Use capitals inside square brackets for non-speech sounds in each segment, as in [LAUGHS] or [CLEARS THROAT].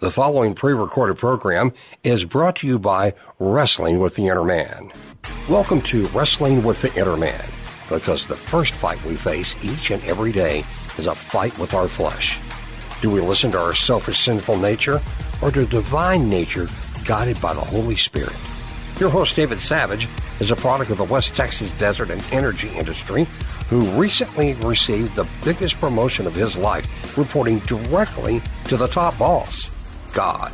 The following pre recorded program is brought to you by Wrestling with the Inner Man. Welcome to Wrestling with the Inner Man, because the first fight we face each and every day is a fight with our flesh. Do we listen to our selfish, sinful nature or to divine nature guided by the Holy Spirit? Your host, David Savage, is a product of the West Texas desert and energy industry who recently received the biggest promotion of his life, reporting directly to the top boss. God.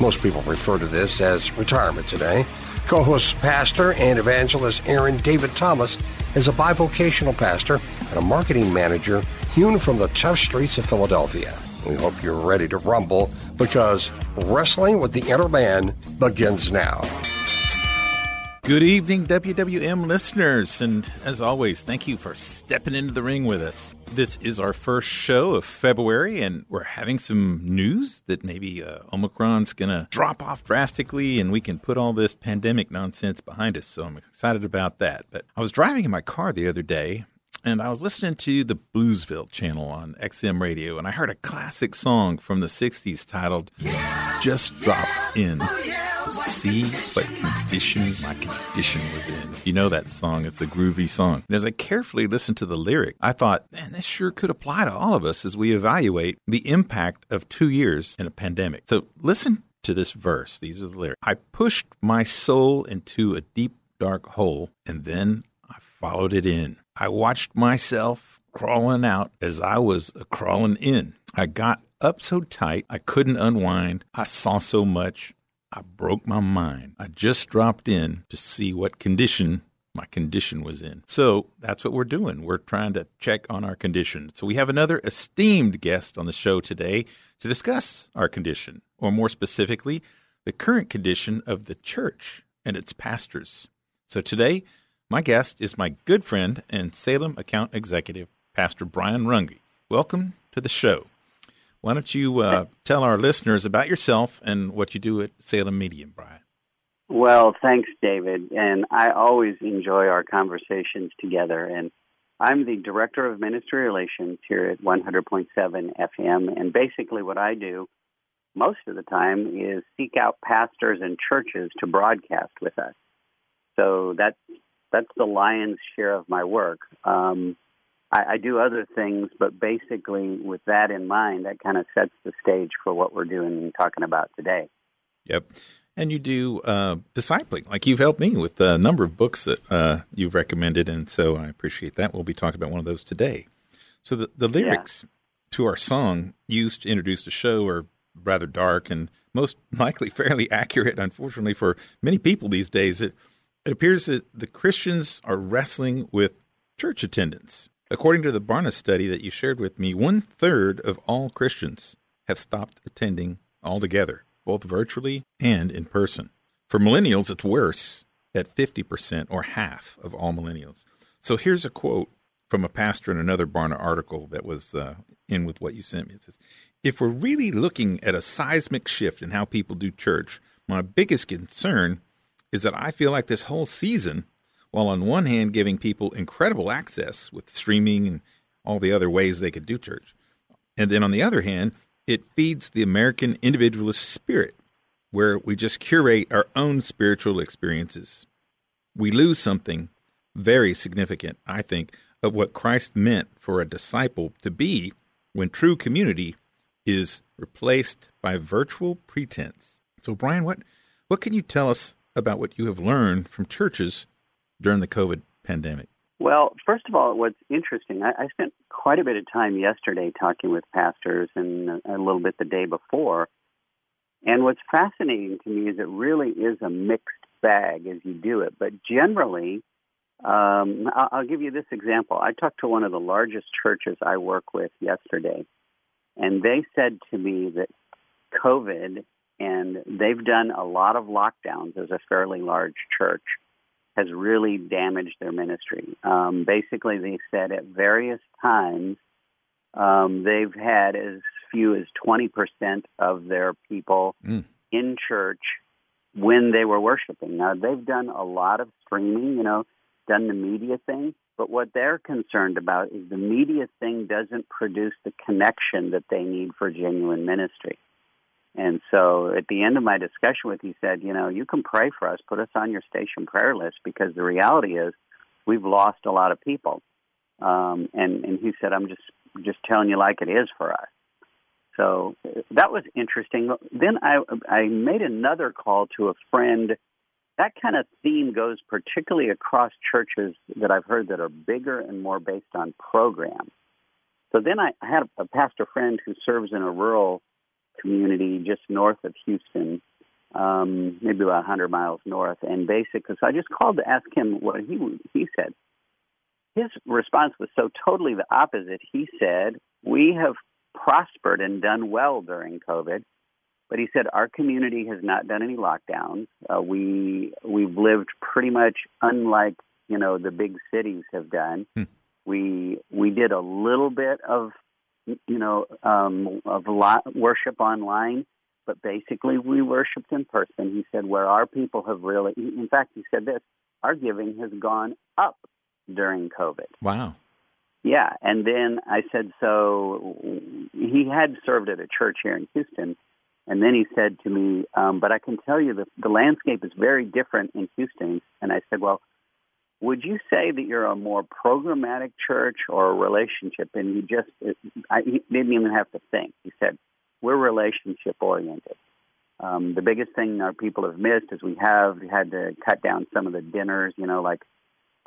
Most people refer to this as retirement today. Co host pastor and evangelist Aaron David Thomas is a bivocational pastor and a marketing manager hewn from the tough streets of Philadelphia. We hope you're ready to rumble because wrestling with the inner man begins now. Good evening, WWM listeners, and as always, thank you for stepping into the ring with us. This is our first show of February, and we're having some news that maybe uh, Omicron's going to drop off drastically, and we can put all this pandemic nonsense behind us. So I'm excited about that. But I was driving in my car the other day, and I was listening to the Bluesville channel on XM radio, and I heard a classic song from the 60s titled Just Drop In. See what condition my condition was in. You know that song, it's a groovy song. And as I carefully listened to the lyric, I thought, man, this sure could apply to all of us as we evaluate the impact of two years in a pandemic. So listen to this verse. These are the lyrics. I pushed my soul into a deep, dark hole, and then I followed it in. I watched myself crawling out as I was crawling in. I got up so tight I couldn't unwind. I saw so much. I broke my mind. I just dropped in to see what condition my condition was in. So that's what we're doing. We're trying to check on our condition. So we have another esteemed guest on the show today to discuss our condition, or more specifically, the current condition of the church and its pastors. So today, my guest is my good friend and Salem account executive, Pastor Brian Runge. Welcome to the show. Why don't you uh, tell our listeners about yourself and what you do at Salem Media, Brian? Well, thanks, David. And I always enjoy our conversations together. And I'm the Director of Ministry Relations here at 100.7 FM. And basically, what I do most of the time is seek out pastors and churches to broadcast with us. So that's that's the lion's share of my work. Um, I, I do other things, but basically, with that in mind, that kind of sets the stage for what we're doing and talking about today. Yep. And you do uh, discipling, like you've helped me with a number of books that uh, you've recommended, and so I appreciate that. We'll be talking about one of those today. So the, the lyrics yeah. to our song used to introduce the show are rather dark and most [LAUGHS] likely fairly accurate, unfortunately, for many people these days. It, it appears that the Christians are wrestling with church attendance. According to the Barna study that you shared with me, one third of all Christians have stopped attending altogether, both virtually and in person. For millennials, it's worse at 50% or half of all millennials. So here's a quote from a pastor in another Barna article that was uh, in with what you sent me. It says, If we're really looking at a seismic shift in how people do church, my biggest concern is that I feel like this whole season while on one hand giving people incredible access with streaming and all the other ways they could do church. And then on the other hand, it feeds the American individualist spirit, where we just curate our own spiritual experiences. We lose something very significant, I think, of what Christ meant for a disciple to be when true community is replaced by virtual pretense. So, Brian, what, what can you tell us about what you have learned from churches during the COVID pandemic? Well, first of all, what's interesting, I, I spent quite a bit of time yesterday talking with pastors and a little bit the day before. And what's fascinating to me is it really is a mixed bag as you do it. But generally, um, I'll, I'll give you this example. I talked to one of the largest churches I work with yesterday, and they said to me that COVID, and they've done a lot of lockdowns as a fairly large church has really damaged their ministry. Um, basically, they said at various times um, they've had as few as 20% of their people mm. in church when they were worshiping. Now, they've done a lot of streaming, you know, done the media thing, but what they're concerned about is the media thing doesn't produce the connection that they need for genuine ministry. And so at the end of my discussion with, he said, you know, you can pray for us, put us on your station prayer list because the reality is we've lost a lot of people. Um, and and he said, I'm just just telling you like it is for us. So that was interesting. Then I I made another call to a friend. That kind of theme goes particularly across churches that I've heard that are bigger and more based on programs. So then I had a pastor friend who serves in a rural community just north of Houston, um, maybe about 100 miles north. And basically, so I just called to ask him what he he said. His response was so totally the opposite. He said, "We have prospered and done well during COVID." But he said our community has not done any lockdowns. Uh, we we've lived pretty much unlike you know the big cities have done. Hmm. We we did a little bit of you know um, of lot, worship online, but basically we worshipped in person. He said where our people have really, in fact, he said this: our giving has gone up during COVID. Wow. Yeah, and then I said so. He had served at a church here in Houston, and then he said to me, um, "But I can tell you that the landscape is very different in Houston." And I said, "Well." Would you say that you're a more programmatic church or a relationship? And he just, I, he didn't even have to think. He said, we're relationship oriented. Um, the biggest thing our people have missed is we have had to cut down some of the dinners, you know, like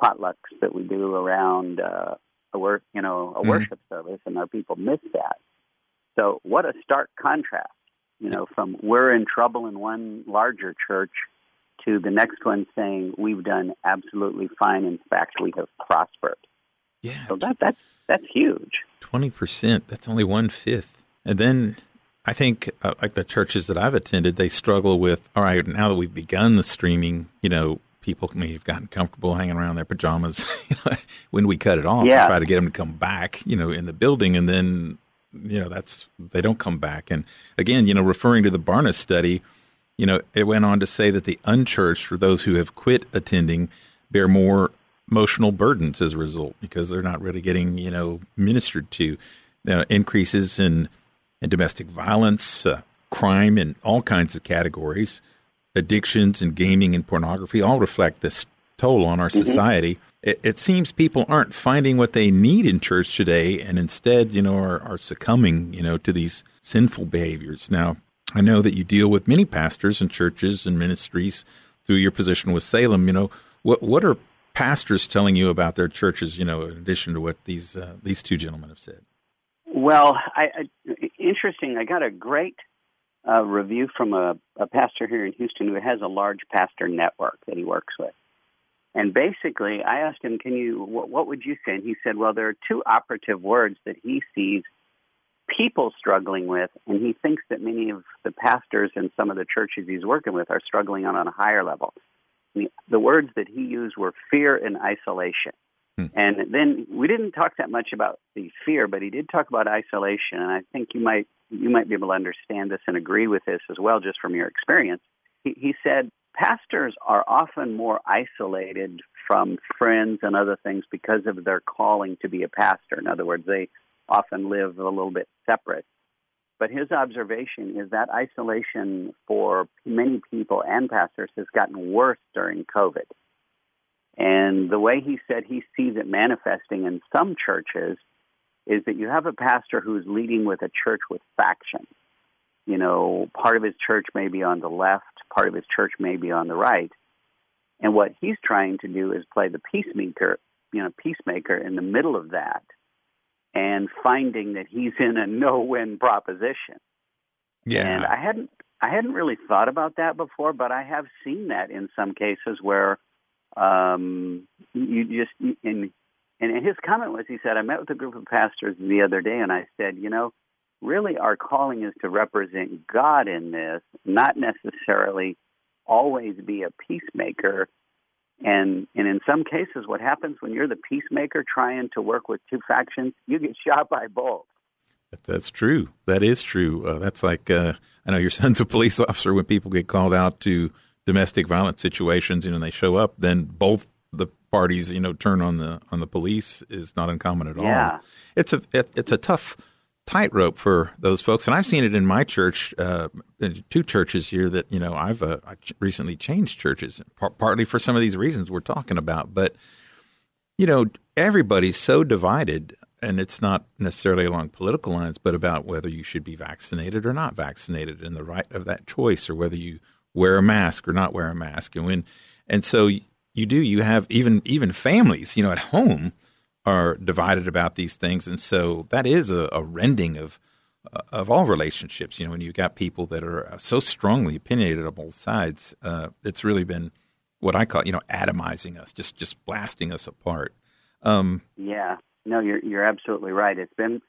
potlucks that we do around uh, a work, you know, a mm-hmm. worship service, and our people miss that. So, what a stark contrast, you know, from we're in trouble in one larger church to the next one saying we've done absolutely fine. In fact, we have prospered. Yeah. So that that's that's huge. Twenty percent. That's only one fifth. And then I think uh, like the churches that I've attended, they struggle with all right. Now that we've begun the streaming, you know, people may have gotten comfortable hanging around their pajamas [LAUGHS] when we cut it off. Yeah. try to get them to come back, you know, in the building, and then you know that's they don't come back. And again, you know, referring to the Barna study you know, it went on to say that the unchurched, or those who have quit attending, bear more emotional burdens as a result because they're not really getting, you know, ministered to. Uh, increases in, in domestic violence, uh, crime in all kinds of categories, addictions and gaming and pornography all reflect this toll on our mm-hmm. society. It, it, seems people aren't finding what they need in church today, and instead, you know, are, are succumbing, you know, to these sinful behaviors. Now, I know that you deal with many pastors and churches and ministries through your position with Salem. You know, what what are pastors telling you about their churches? You know, in addition to what these uh, these two gentlemen have said. Well, I, I interesting. I got a great uh, review from a, a pastor here in Houston who has a large pastor network that he works with. And basically, I asked him, "Can you? What, what would you say?" And he said, "Well, there are two operative words that he sees people struggling with, and he thinks that many of the pastors in some of the churches he's working with are struggling on, on a higher level. The, the words that he used were fear and isolation. Hmm. And then we didn't talk that much about the fear, but he did talk about isolation, and I think you might you might be able to understand this and agree with this as well, just from your experience. He, he said pastors are often more isolated from friends and other things because of their calling to be a pastor. In other words, they often live a little bit separate. But his observation is that isolation for many people and pastors has gotten worse during COVID. And the way he said he sees it manifesting in some churches is that you have a pastor who's leading with a church with factions. You know, part of his church may be on the left, part of his church may be on the right. And what he's trying to do is play the peacemaker, you know, peacemaker in the middle of that and finding that he's in a no-win proposition. Yeah. And I hadn't I hadn't really thought about that before, but I have seen that in some cases where um, you just in and his comment was he said I met with a group of pastors the other day and I said, you know, really our calling is to represent God in this, not necessarily always be a peacemaker and and in some cases, what happens when you're the peacemaker trying to work with two factions, you get [LAUGHS] shot by both. That's true. That is true. Uh, that's like uh, I know your [LAUGHS] son's a police officer. When people get called out to domestic violence situations, you know, they show up, then both the parties, you know, turn on the on the police is not uncommon at all. Yeah. It's a it, it's a tough tightrope for those folks, and I've seen it in my church, uh, two churches here that you know I've uh, I recently changed churches, par- partly for some of these reasons we're talking about. But you know, everybody's so divided, and it's not necessarily along political lines, but about whether you should be vaccinated or not vaccinated, and the right of that choice, or whether you wear a mask or not wear a mask, and when, and so you do, you have even even families, you know, at home are divided about these things, and so that is a, a rending of of all relationships. You know, when you've got people that are so strongly opinionated on both sides, uh, it's really been what I call you know atomizing us, just just blasting us apart. Um, yeah, no, you're you're absolutely right. It's been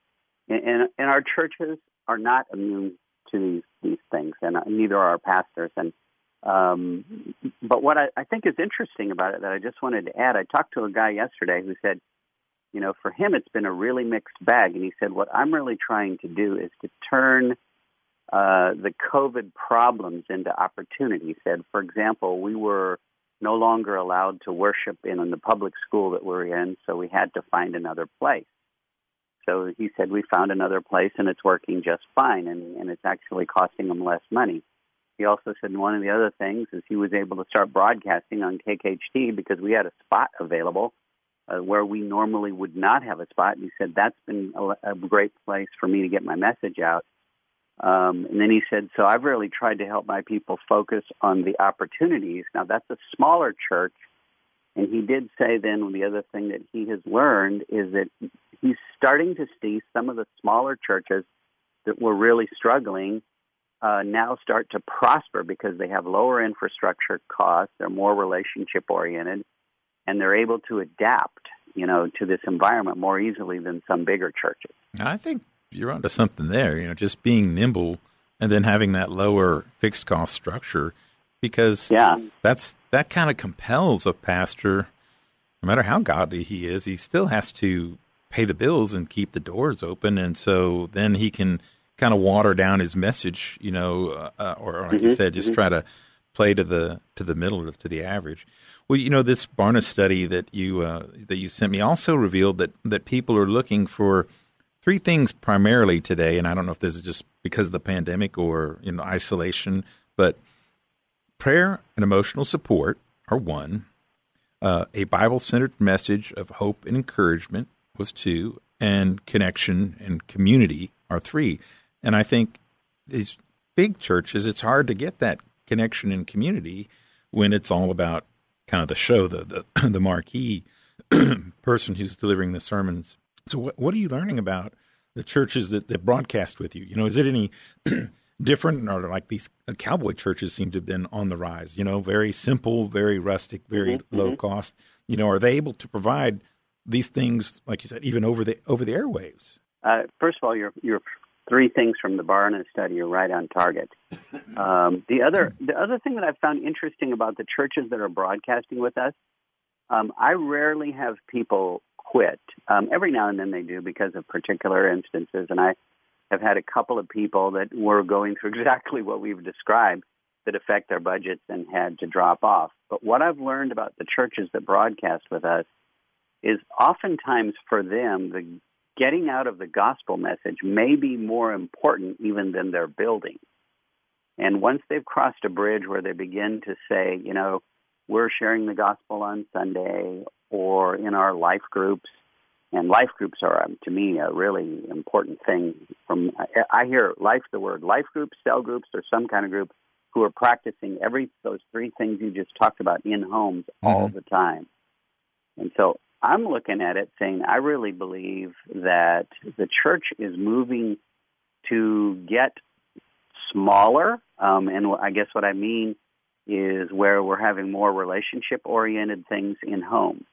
and and our churches are not immune to these these things, and neither are our pastors. And um, but what I, I think is interesting about it that I just wanted to add, I talked to a guy yesterday who said you know, for him, it's been a really mixed bag. And he said, what I'm really trying to do is to turn uh, the COVID problems into opportunity. He said, for example, we were no longer allowed to worship in, in the public school that we're in, so we had to find another place. So he said, we found another place and it's working just fine, and, and it's actually costing them less money. He also said one of the other things is he was able to start broadcasting on KKHT because we had a spot available uh, where we normally would not have a spot. And he said that's been a, a great place for me to get my message out. Um, and then he said, so I've really tried to help my people focus on the opportunities. Now that's a smaller church. And he did say then the other thing that he has learned is that he's starting to see some of the smaller churches that were really struggling uh, now start to prosper because they have lower infrastructure costs, they're more relationship oriented, and they're able to adapt, you know, to this environment more easily than some bigger churches. I think you're onto something there. You know, just being nimble and then having that lower fixed cost structure, because yeah, that's that kind of compels a pastor, no matter how godly he is, he still has to pay the bills and keep the doors open, and so then he can kind of water down his message, you know, uh, uh or like mm-hmm, you said, just mm-hmm. try to play to the to the middle to the average. Well, you know, this Barna study that you uh, that you sent me also revealed that that people are looking for three things primarily today, and I don't know if this is just because of the pandemic or you know isolation, but prayer and emotional support are one. Uh, a Bible centered message of hope and encouragement was two, and connection and community are three. And I think these big churches, it's hard to get that connection and community when it's all about kind of the show, the the, [CLEARS THROAT] the marquee [CLEARS THROAT] person who's delivering the sermons. So, what what are you learning about the churches that, that broadcast with you? You know, is it any [CLEARS THROAT] different, or like these uh, cowboy churches seem to have been on the rise? You know, very simple, very rustic, very mm-hmm. low mm-hmm. cost. You know, are they able to provide these things, like you said, even over the over the airwaves? Uh, first of all, you're you're three things from the Barna study are right on target. [LAUGHS] Um, the other the other thing that I've found interesting about the churches that are broadcasting with us, um, I rarely have people quit. Um, every now and then they do because of particular instances, and I have had a couple of people that were going through [LAUGHS] exactly what we've described that affect their budgets and had to drop off. But what I've learned about the churches that broadcast with us is oftentimes for them the getting out of the gospel message may be more important even than their building. And once they've crossed a bridge where they begin to say, you know, we're sharing the gospel on Sunday or in our life groups, and life groups are, um, to me, a really important thing. From I hear life, the word life groups, cell groups, or some kind of group who are practicing every those three things you just talked about in homes mm-hmm. all the time. And so I'm looking at it saying I really believe that the church is moving to get smaller. Um, and I guess what I mean is where we're having more relationship oriented things in homes.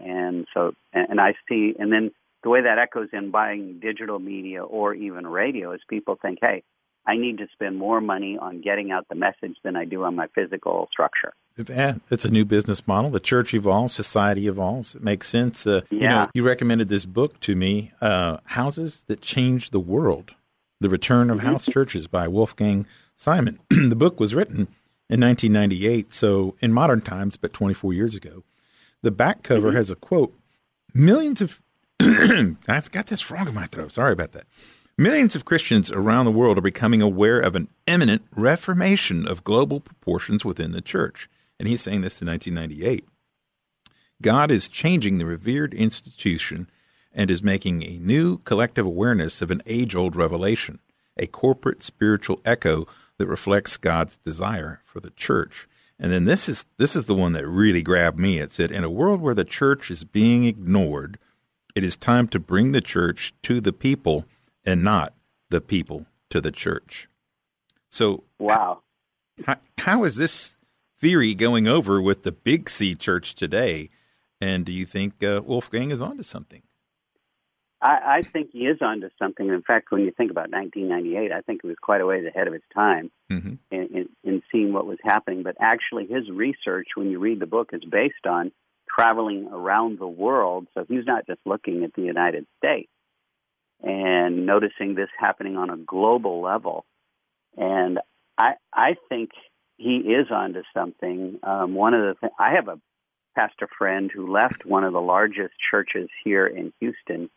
And so, and I see, and then the way that echoes in buying digital media or even radio is people think, hey, I need to spend more money on getting out the message than I do on my physical structure. It's a new business model. The church evolves, society evolves. It makes sense. Uh, yeah. You know, you recommended this book to me, uh, "Houses That Changed the World: The Return of mm-hmm. House Churches" by Wolfgang Simson. [CLEARS THROAT] the book was written in 1998, so in modern times, but 24 years ago. The back cover mm-hmm. has a quote: "Millions of." [CLEARS THROAT] I got this wrong in my throat. Sorry about that. Millions of Christians around the world are becoming aware of an imminent reformation of global proportions within the church. And he's saying this in 1998. God is changing the revered institution and is making a new collective awareness of an age old revelation, a corporate spiritual echo that reflects God's desire for the church. And then this is this is the one that really grabbed me. It said, "In a world where the church is being ignored, it is time to bring the church to the people and not the people to the church." So, wow, how, how is this theory going over with the Big C Church today? And do you think uh, Wolfgang is onto something? I, I think he is onto something. In fact, when you think about 1998, I think it was quite a ways ahead of its time mm-hmm. in, in, in seeing what was happening. But actually, his research, when you read the book, is based on traveling around the world. So he's not just looking at the United States and noticing this happening on a global level. And I, I think he is onto something. Um, one of the th- I have a pastor friend who left one of the largest churches here in Houston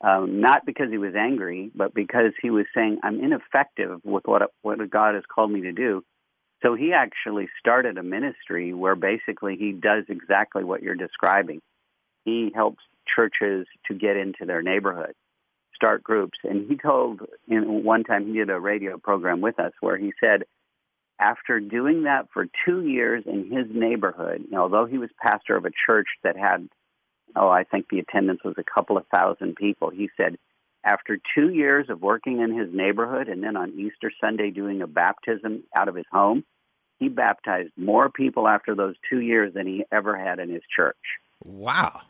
um, not because he was angry, but because he was saying, I'm ineffective with what, what God has called me to do. So he actually started a ministry where basically he does exactly what you're describing. He helps churches to get into their neighborhood, start groups. And he told in one time he did a radio program with us where he said, after doing that for two years in his neighborhood, you know, although he was pastor of a church that had oh, I think the attendance was a couple of thousand people. He said, after two years of working in his neighborhood and then on Easter Sunday doing a baptism out of his home, he baptized more people after those two years than he ever had in his church. Wow.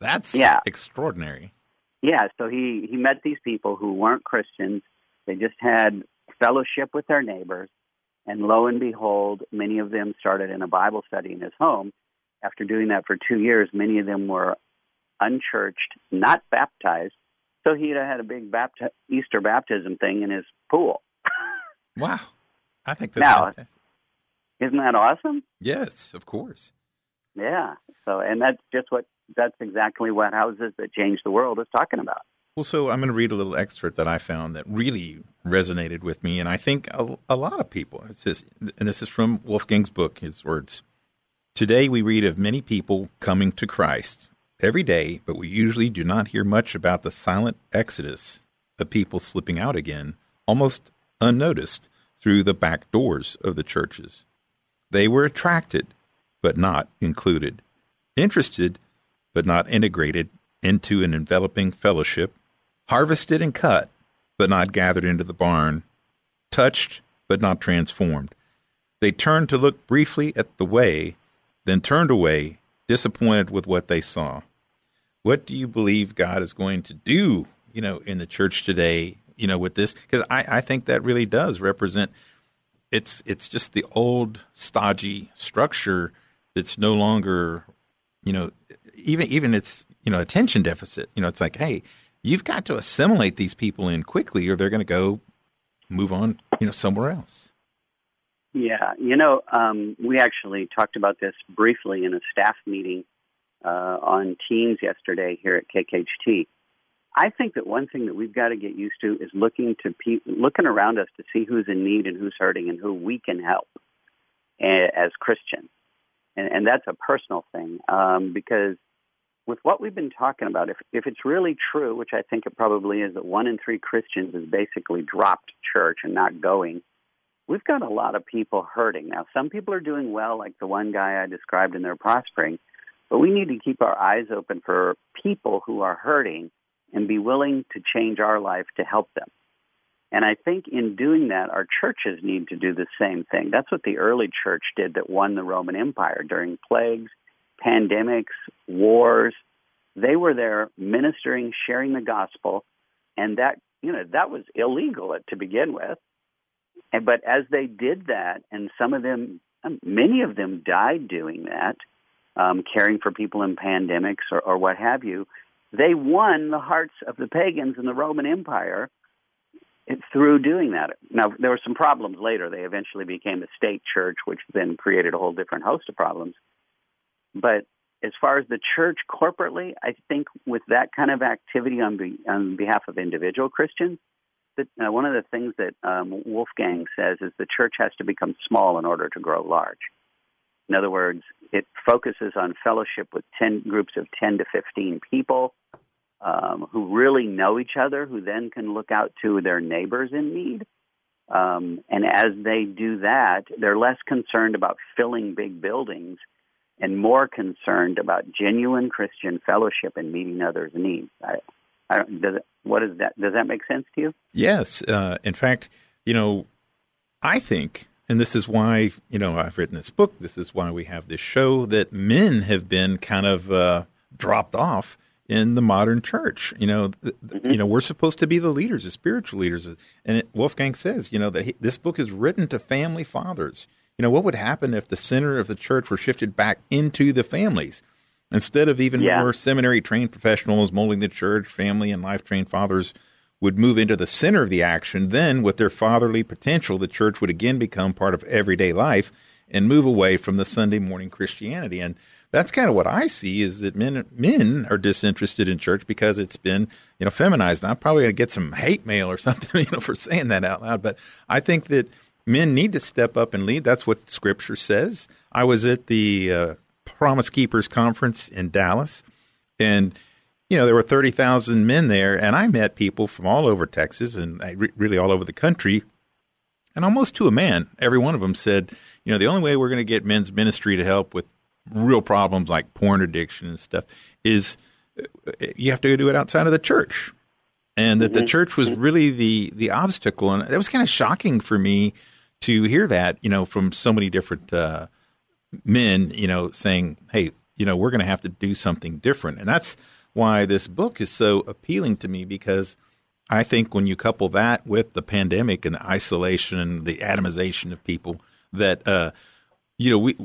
That's yeah. extraordinary. Yeah, so he, he met these people who weren't Christians. They just had fellowship with their neighbors. And lo and behold, many of them started in a Bible study in his home. After doing that for two years, many of them were unchurched, not baptized. So he had a big bapti- Easter baptism thing in his pool. [LAUGHS] wow. I think that's now, fantastic. Isn't that awesome? Yes, of course. Yeah. So, and that's just what, that's exactly what Houses That Change the World is talking about. Well, so I'm going to read a little excerpt that I found that really resonated with me, and I think a, a lot of people. It says, and this is from Wolfgang's book, his words. Today we read of many people coming to Christ, every day, but we usually do not hear much about the silent exodus of people slipping out again, almost unnoticed, through the back doors of the churches. They were attracted, but not included, interested, but not integrated into an enveloping fellowship, harvested and cut, but not gathered into the barn, touched, but not transformed. They turned to look briefly at the way, then turned away, disappointed with what they saw what do you believe God is going to do, you know, in the church today, you know, with this? Because I, I think that really does represent it's it's just the old stodgy structure that's no longer, you know, even even it's you know attention deficit. You know, it's like, hey, you've got to assimilate these people in quickly, or they're going to go move on, you know, somewhere else. Yeah, you know, um, we actually talked about this briefly in a staff meeting uh, on Teams yesterday here at KKHT. I think that one thing that we've got to get used to is looking to pe- looking around us to see who's in need and who's hurting and who we can help as Christians, and, and that's a personal thing um, because with what we've been talking about, if if it's really true, which I think it probably is, that one in three Christians has basically dropped church and not going. We've got a lot of people hurting now. Some people are doing well, like the one guy I described, and they're prospering. But we need to keep our eyes open for people who are hurting and be willing to change our life to help them. And I think in doing that, our churches need to do the same thing. That's what the early church did that won the Roman Empire during plagues, pandemics, wars. They were there ministering, sharing the gospel, and that, you know, that was illegal to begin with. And, but as they did that, and some of them, many of them died doing that, um, caring for people in pandemics or, or what have you, they won the hearts of the pagans in the Roman Empire through doing that. Now, there were some problems later. They eventually became a state church, which then created a whole different host of problems. But as far as the church corporately, I think with that kind of activity on, be, on behalf of individual Christians, that uh, one of the things that um, Wolfgang says is the church has to become small in order to grow large. In other words, it focuses on fellowship with 10 groups of 10 to 15 people um, who really know each other, who then can look out to their neighbors in need. Um, and as they do that, they're less concerned about filling big buildings and more concerned about genuine Christian fellowship and meeting others' needs. I, I, does it, what is that? Does that make sense to you? Yes. Uh, in fact, you know, I think, and this is why you know I've written this book. This is why we have this show that men have been kind of uh, dropped off in the modern church. You know, mm-hmm. you know, we're supposed to be the leaders, the spiritual leaders, and it, Wolfgang says, you know, that he, this book is written to family fathers. You know, what would happen if the center of the church were shifted back into the families? Instead of even yeah. more seminary trained professionals molding the church, family and life trained fathers would move into the center of the action. Then, with their fatherly potential, the church would again become part of everyday life and move away from the Sunday morning Christianity. And that's kind of what I see is that men men are disinterested in church because it's been you know feminized. And I'm probably going to get some hate mail or [LAUGHS] something you know for saying that out loud, but I think that men need to step up and lead. That's what Scripture says. I was at the uh, Promise Keepers conference in Dallas, and you know there were thirty thousand men there, and I met people from all over Texas and really all over the country, and almost to a man, every one of them said, you know, the only way we're going to get men's ministry to help with real problems like porn addiction and stuff is uh, you have to do it outside of the church and that mm-hmm. the church was really the the obstacle and that was kind of shocking for me to hear that, you know, from so many different uh, men, you know, saying, "Hey, you know, we're going to have to do something different," and that's why this book is so appealing to me because I think when you couple that with the pandemic and the isolation and the atomization of people, that uh, you know we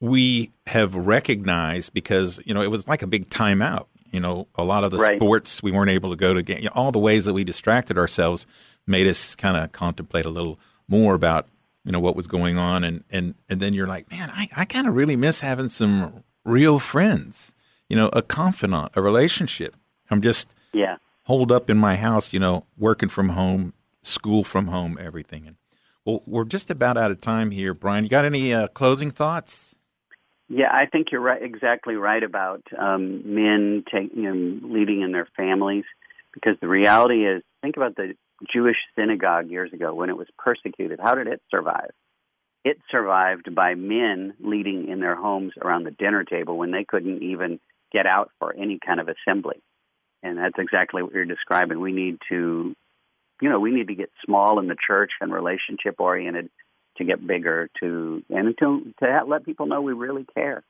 we have recognized because you know it was like a big timeout. You know, a lot of the right. sports we weren't able to go to. Game, you know, all the ways that we distracted ourselves made us kind of contemplate a little more about you know what was going on. And and and then you're like man i, I kind of really miss having some real friends you know a confidant a relationship. I'm just yeah. holed up in my house you know working from home school from home everything. And well we're just about out of time here. Brian you got any uh, closing thoughts? Yeah, I think you're right, exactly right about um, men take, you know, leading in their families, because the reality is, think about the Jewish synagogue years ago when it was persecuted. How did it survive? It survived by men leading in their homes around the dinner table when they couldn't even get out for any kind of assembly. And that's exactly what you're describing. We need to, you know, we need to get small in the church and relationship oriented to get bigger to and to to let people know we really care.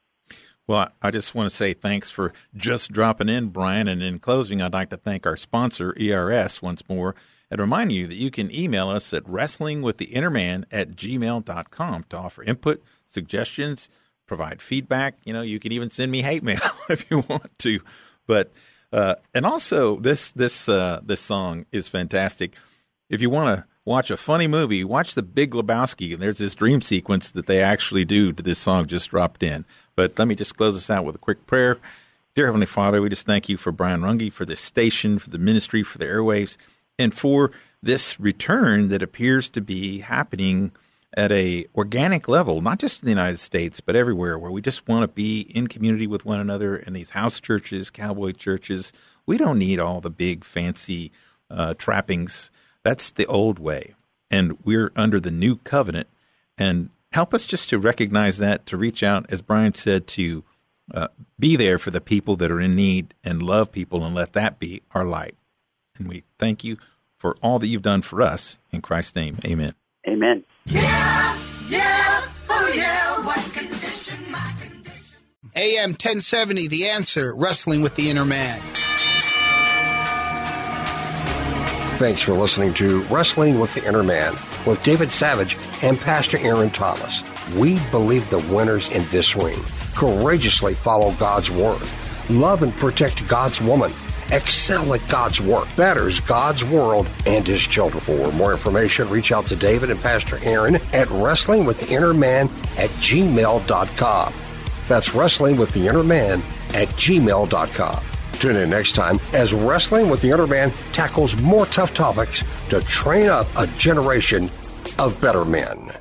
Well, I just want to say thanks for just dropping in, Brian. And in closing, I'd like to thank our sponsor, ERS, once more and remind you that you can email us at wrestlingwiththeinnerman at gmail.com to offer input, suggestions, provide feedback. You know, you can even send me hate mail [LAUGHS] if you want to. But uh, and also this this uh, this song is fantastic. If you want to watch a funny movie, watch The Big Lebowski. And there's this dream sequence that they actually do to this song just dropped in. But let me just close this out with a quick prayer. Dear Heavenly Father, we just thank you for Brian Runge, for this station, for the ministry, for the airwaves and for this return that appears to be happening at a organic level, not just in the United States, but everywhere, where we just want to be in community with one another in these house churches, cowboy churches. We don't need all the big fancy uh, trappings. That's the old way. And we're under the new covenant. And help us just to recognize that, to reach out, as Brian said, to uh, be there for the people that are in need and love people and let that be our light. And we thank you for all that you've done for us. In Christ's name, amen. Amen. Yeah, yeah, oh yeah, what condition, my condition. AM 1070, The Answer, Wrestling with the Inner Man. Thanks for listening to Wrestling with the Inner Man with David Savage and Pastor Aaron Thomas. We believe the winners in this ring courageously follow God's word, love and protect God's woman excel at God's work, betters God's world and his children. For more information, reach out to David and Pastor Aaron at Wrestling with the Inner Man at gmail.com. That's Wrestling with the Inner Man at gmail.com. Tune in next time as Wrestling with the Inner Man tackles more tough topics to train up a generation of better men.